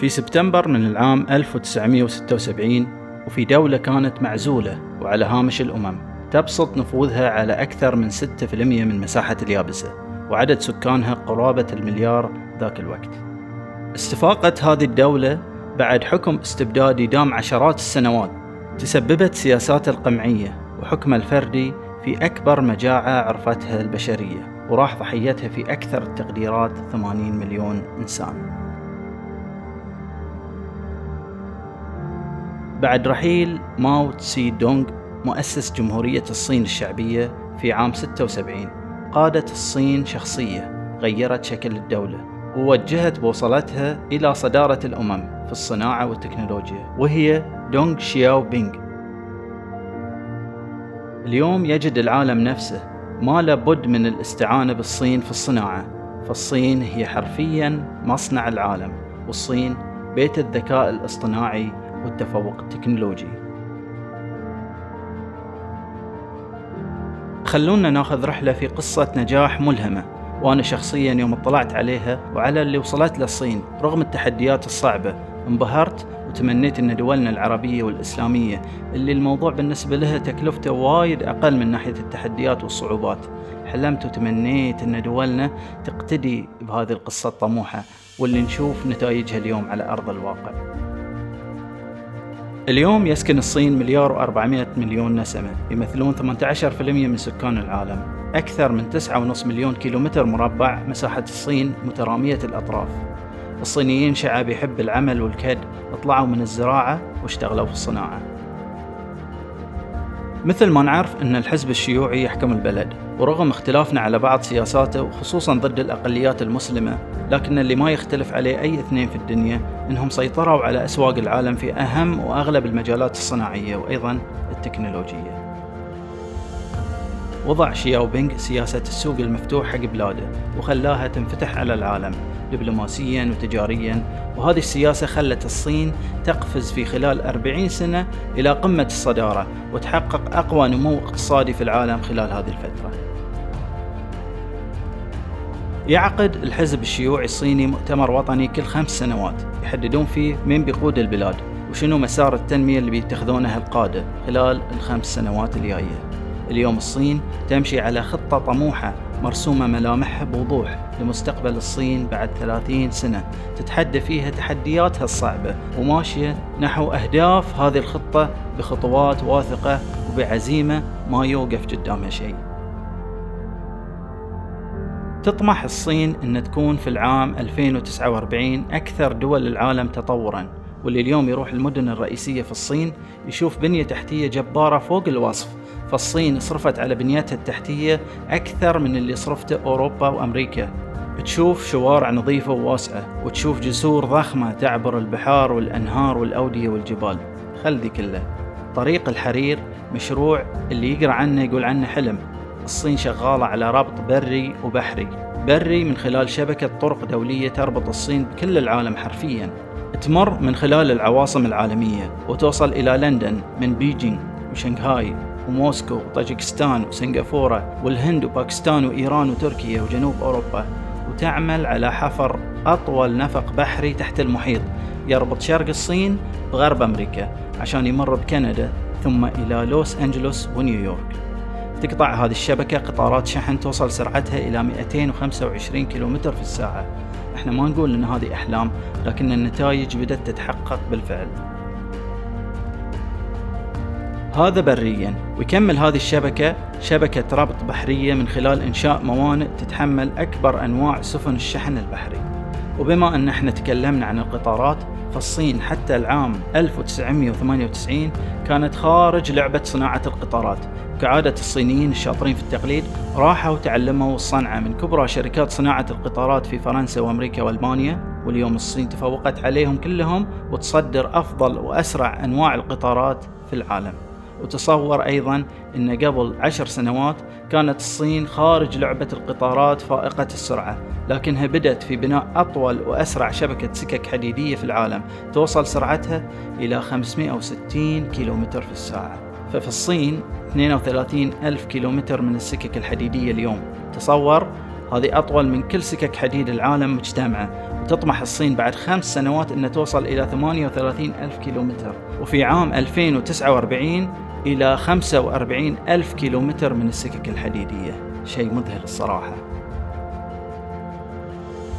في سبتمبر من العام 1976 وفي دولة كانت معزولة وعلى هامش الأمم تبسط نفوذها على أكثر من 6% من مساحة اليابسة وعدد سكانها قرابة المليار ذاك الوقت. استفاقت هذه الدولة بعد حكم استبدادي دام عشرات السنوات تسببت سياسات القمعية وحكم الفردي في أكبر مجاعة عرفتها البشرية وراح ضحيتها في أكثر التقديرات 80 مليون إنسان. بعد رحيل ماو تسي دونغ مؤسس جمهورية الصين الشعبية في عام 76 قادت الصين شخصية غيرت شكل الدولة ووجهت بوصلتها إلى صدارة الأمم في الصناعة والتكنولوجيا وهي دونغ شياو بينغ اليوم يجد العالم نفسه ما لابد من الاستعانة بالصين في الصناعة. فالصين هي حرفيا مصنع العالم والصين بيت الذكاء الاصطناعي والتفوق التكنولوجي. خلونا ناخذ رحلة في قصة نجاح ملهمة وأنا شخصيا يوم اطلعت عليها وعلى اللي وصلت للصين رغم التحديات الصعبة انبهرت وتمنيت إن دولنا العربية والإسلامية اللي الموضوع بالنسبة لها تكلفته وايد أقل من ناحية التحديات والصعوبات. حلمت وتمنيت إن دولنا تقتدي بهذه القصة الطموحة واللي نشوف نتائجها اليوم على أرض الواقع. اليوم يسكن الصين مليار و400 مليون نسمة يمثلون 18% من سكان العالم. أكثر من 9.5 مليون كيلومتر مربع مساحة الصين مترامية الأطراف. الصينيين شعب يحب العمل والكد طلعوا من الزراعة واشتغلوا في الصناعة. مثل ما نعرف أن الحزب الشيوعي يحكم البلد. ورغم اختلافنا على بعض سياساته وخصوصا ضد الأقليات المسلمة لكن اللي ما يختلف عليه أي اثنين في الدنيا أنهم سيطروا على أسواق العالم في أهم وأغلب المجالات الصناعية وأيضا التكنولوجية. وضع شياو بينغ سياسة السوق المفتوح حق بلاده وخلاها تنفتح على العالم. دبلوماسيا وتجاريا وهذه السياسة خلت الصين تقفز في خلال 40 سنة إلى قمة الصدارة وتحقق أقوى نمو اقتصادي في العالم خلال هذه الفترة. يعقد الحزب الشيوعي الصيني مؤتمر وطني كل خمس سنوات يحددون فيه من بيقود البلاد وشنو مسار التنمية اللي بيتخذونها القادة خلال الخمس سنوات الجاية. اليوم الصين تمشي على خطة طموحة مرسومة ملامحها بوضوح لمستقبل الصين بعد 30 سنة. تتحدى فيها تحدياتها الصعبة وماشية نحو أهداف هذه الخطة بخطوات واثقة وبعزيمة ما يوقف قدامها شيء. تطمح الصين أن تكون في العام 2049 أكثر دول العالم تطورا واللي اليوم يروح المدن الرئيسية في الصين يشوف بنية تحتية جبارة فوق الوصف. فالصين صرفت على بنيتها التحتية أكثر من اللي صرفته أوروبا وأمريكا. تشوف شوارع نظيفة وواسعة وتشوف جسور ضخمة تعبر البحار والأنهار والأودية والجبال. خل ذي كله. طريق الحرير مشروع اللي يقرأ عنه يقول عنه حلم. الصين شغالة على ربط بري وبحري. بري من خلال شبكة طرق دولية تربط الصين بكل العالم حرفيا. تمر من خلال العواصم العالمية وتوصل إلى لندن من بيجينغ وشنغهاي. وموسكو وطاجكستان وسنغافورة والهند وباكستان وإيران وتركيا وجنوب أوروبا وتعمل على حفر أطول نفق بحري تحت المحيط يربط شرق الصين بغرب أمريكا عشان يمر بكندا ثم إلى لوس أنجلوس ونيويورك. تقطع هذه الشبكة قطارات شحن توصل سرعتها إلى 225 كيلومتر في الساعة. إحنا ما نقول إن هذه أحلام لكن النتائج بدأت تتحقق بالفعل. هذا بريا. ويكمل هذه الشبكة شبكة ربط بحرية من خلال إنشاء موانئ تتحمل أكبر أنواع سفن الشحن البحري. وبما أن إحنا تكلمنا عن القطارات فالصين حتى العام 1998 كانت خارج لعبة صناعة القطارات. كعادة الصينيين الشاطرين في التقليد راحوا وتعلموا الصنعة من كبرى شركات صناعة القطارات في فرنسا وأمريكا وألمانيا. واليوم الصين تفوقت عليهم كلهم وتصدر أفضل وأسرع أنواع القطارات في العالم. وتصور أيضا أن قبل عشر سنوات كانت الصين خارج لعبة القطارات فائقة السرعة لكنها بدأت في بناء أطول وأسرع شبكة سكك حديدية في العالم توصل سرعتها إلى 560 كيلومتر في الساعة. ففي الصين 32 ألف كيلومتر من السكك الحديدية اليوم. تصور هذه أطول من كل سكك حديد العالم مجتمعة. وتطمح الصين بعد خمس سنوات أن توصل إلى 38 ألف كيلومتر. وفي عام 2049 إلى 45 ألف كيلومتر من السكك الحديدية. شيء مذهل الصراحة.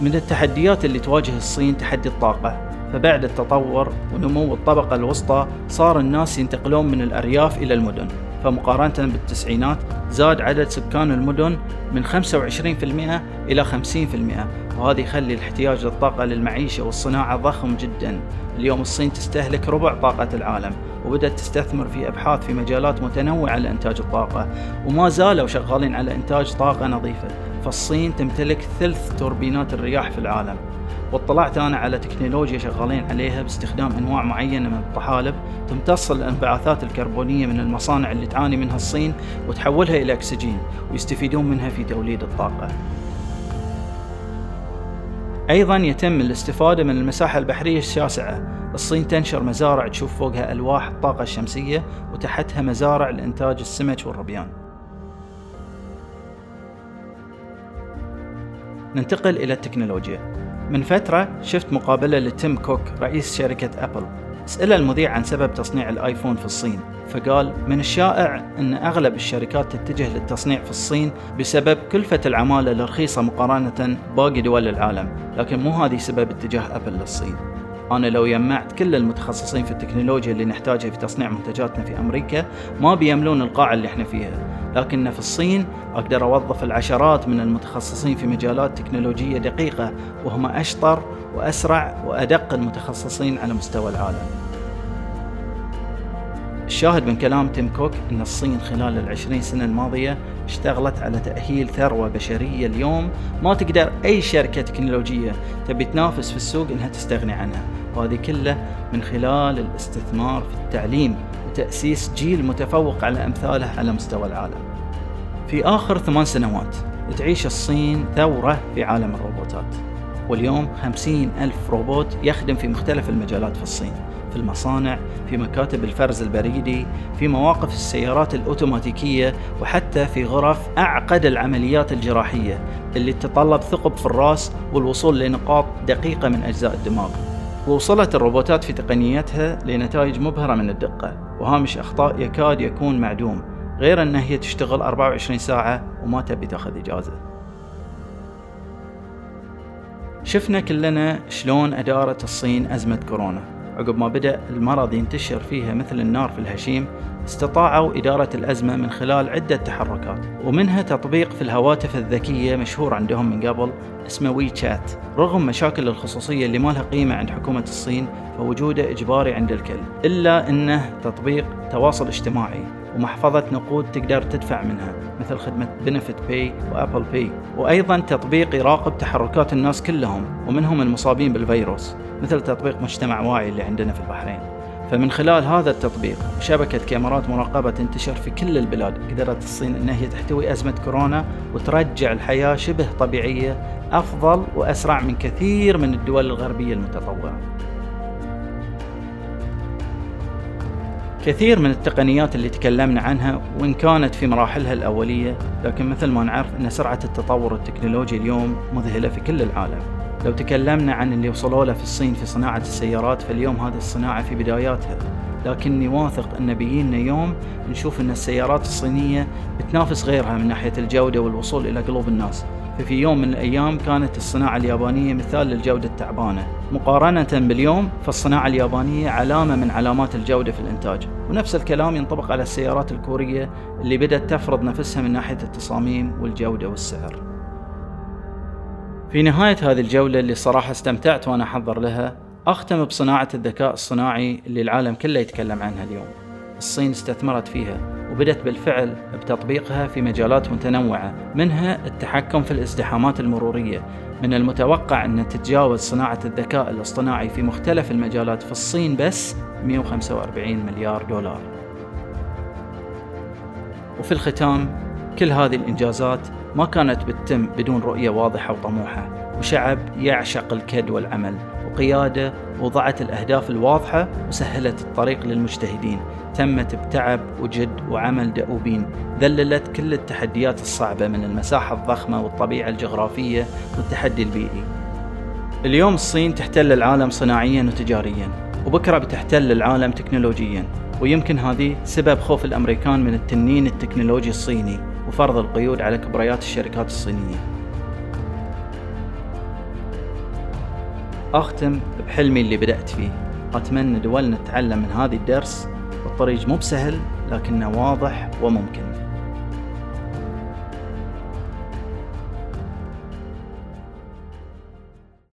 من التحديات اللي تواجه الصين تحدي الطاقة فبعد التطور ونمو الطبقة الوسطى صار الناس ينتقلون من الأرياف إلى المدن. فمقارنة بالتسعينات زاد عدد سكان المدن من 25% إلى 50% وهذا يخلي الاحتياج للطاقة للمعيشة والصناعة ضخم جدا. اليوم الصين تستهلك ربع طاقة العالم وبدأت تستثمر في أبحاث في مجالات متنوعة لإنتاج الطاقة وما زالوا شغالين على إنتاج طاقة نظيفة. فالصين تمتلك ثلث توربينات الرياح في العالم. واطلعت أنا على تكنولوجيا شغالين عليها باستخدام أنواع معينة من الطحالب. تمتص الانبعاثات الكربونية من المصانع اللي تعاني منها الصين وتحولها إلى أكسجين ويستفيدون منها في توليد الطاقة. أيضا يتم الاستفادة من المساحة البحرية الشاسعة. الصين تنشر مزارع تشوف فوقها ألواح الطاقة الشمسية وتحتها مزارع لإنتاج السمك والربيان. ننتقل إلى التكنولوجيا. من فترة شفت مقابلة لتيم كوك رئيس شركة أبل. سأل المذيع عن سبب تصنيع الآيفون في الصين فقال من الشائع أن أغلب الشركات تتجه للتصنيع في الصين بسبب كلفة العمالة الرخيصة مقارنة باقي دول العالم لكن مو هذه سبب اتجاه أبل للصين. أنا لو جمعت كل المتخصصين في التكنولوجيا اللي نحتاجها في تصنيع منتجاتنا في أمريكا ما بيملون القاعة اللي إحنا فيها. لكن في الصين أقدر أوظف العشرات من المتخصصين في مجالات تكنولوجية دقيقة وهم أشطر وأسرع وأدق المتخصصين على مستوى العالم. الشاهد من كلام تيم كوك أن الصين خلال العشرين سنة الماضية اشتغلت على تأهيل ثروة بشرية اليوم. ما تقدر أي شركة تكنولوجية تبي تنافس في السوق أنها تستغني عنها. وهذه كله من خلال الاستثمار في التعليم وتأسيس جيل متفوق على أمثاله على مستوى العالم. في آخر ثمان سنوات تعيش الصين ثورة في عالم الروبوتات. واليوم خمسين ألف روبوت يخدم في مختلف المجالات في الصين في المصانع في مكاتب الفرز البريدي في مواقف السيارات الأوتوماتيكية وحتى في غرف أعقد العمليات الجراحية اللي تتطلب ثقب في الرأس والوصول لنقاط دقيقة من أجزاء الدماغ. ووصلت الروبوتات في تقنيتها لنتائج مبهرة من الدقة وهامش أخطاء يكاد يكون معدوم غير أن هي تشتغل 24 ساعة وما تبي تأخذ إجازة. شفنا كلنا شلون أدارت الصين أزمة كورونا. عقب ما بدأ المرض ينتشر فيها مثل النار في الهشيم استطاعوا إدارة الأزمة من خلال عدة تحركات ومنها تطبيق في الهواتف الذكية مشهور عندهم من قبل اسمه WeChat رغم مشاكل الخصوصية اللي ما لها قيمة عند حكومة الصين فوجوده إجباري عند الكل. إلا أنه تطبيق تواصل اجتماعي ومحفظة نقود تقدر تدفع منها مثل خدمة BenefitPay و Apple Pay وأيضا تطبيق يراقب تحركات الناس كلهم ومنهم المصابين بالفيروس مثل تطبيق مجتمع واعي اللي عندنا في البحرين. فمن خلال هذا التطبيق وشبكة كاميرات مراقبة تنتشر في كل البلاد. قدرت الصين أن هي تحتوي أزمة كورونا وترجع الحياة شبه طبيعية أفضل وأسرع من كثير من الدول الغربية المتطورة. كثير من التقنيات اللي تكلمنا عنها وإن كانت في مراحلها الأولية لكن مثل ما نعرف أن سرعة التطور التكنولوجي اليوم مذهلة في كل العالم. لو تكلمنا عن اللي وصلوا له في الصين في صناعة السيارات فاليوم هذه الصناعة في بداياتها. لكني واثق أن بيجينا يوم نشوف أن السيارات الصينية بتنافس غيرها من ناحية الجودة والوصول إلى قلوب الناس. ففي يوم من الأيام كانت الصناعة اليابانية مثال للجودة التعبانة. مقارنة باليوم فالصناعة اليابانية علامة من علامات الجودة في الإنتاج. ونفس الكلام ينطبق على السيارات الكورية اللي بدأت تفرض نفسها من ناحية التصاميم والجودة والسعر. في نهاية هذه الجولة اللي صراحة استمتعت وأنا أحضر لها أختم بصناعة الذكاء الصناعي اللي العالم كله يتكلم عنها اليوم. الصين استثمرت فيها وبدأت بالفعل بتطبيقها في مجالات متنوعة منها التحكم في الازدحامات المرورية. من المتوقع أن تتجاوز صناعة الذكاء الاصطناعي في مختلف المجالات في الصين بس 145 مليار دولار. وفي الختام كل هذه الإنجازات ما كانت بتتم بدون رؤية واضحة وطموحة. وشعب يعشق الكد والعمل وقيادة وضعت الأهداف الواضحة وسهلت الطريق للمجتهدين. تمت بتعب وجد وعمل دؤوبين. ذللت كل التحديات الصعبة من المساحة الضخمة والطبيعة الجغرافية والتحدي البيئي. اليوم الصين تحتل العالم صناعيا وتجاريا وبكرة بتحتل العالم تكنولوجيا. ويمكن هذه سبب خوف الأمريكان من التنين التكنولوجي الصيني. وفرض القيود على كبريات الشركات الصينية. أختم بحلمي اللي بدأت فيه. أتمنى دولنا تتعلم من هذا الدرس. الطريق مو بسهل لكنه واضح وممكن.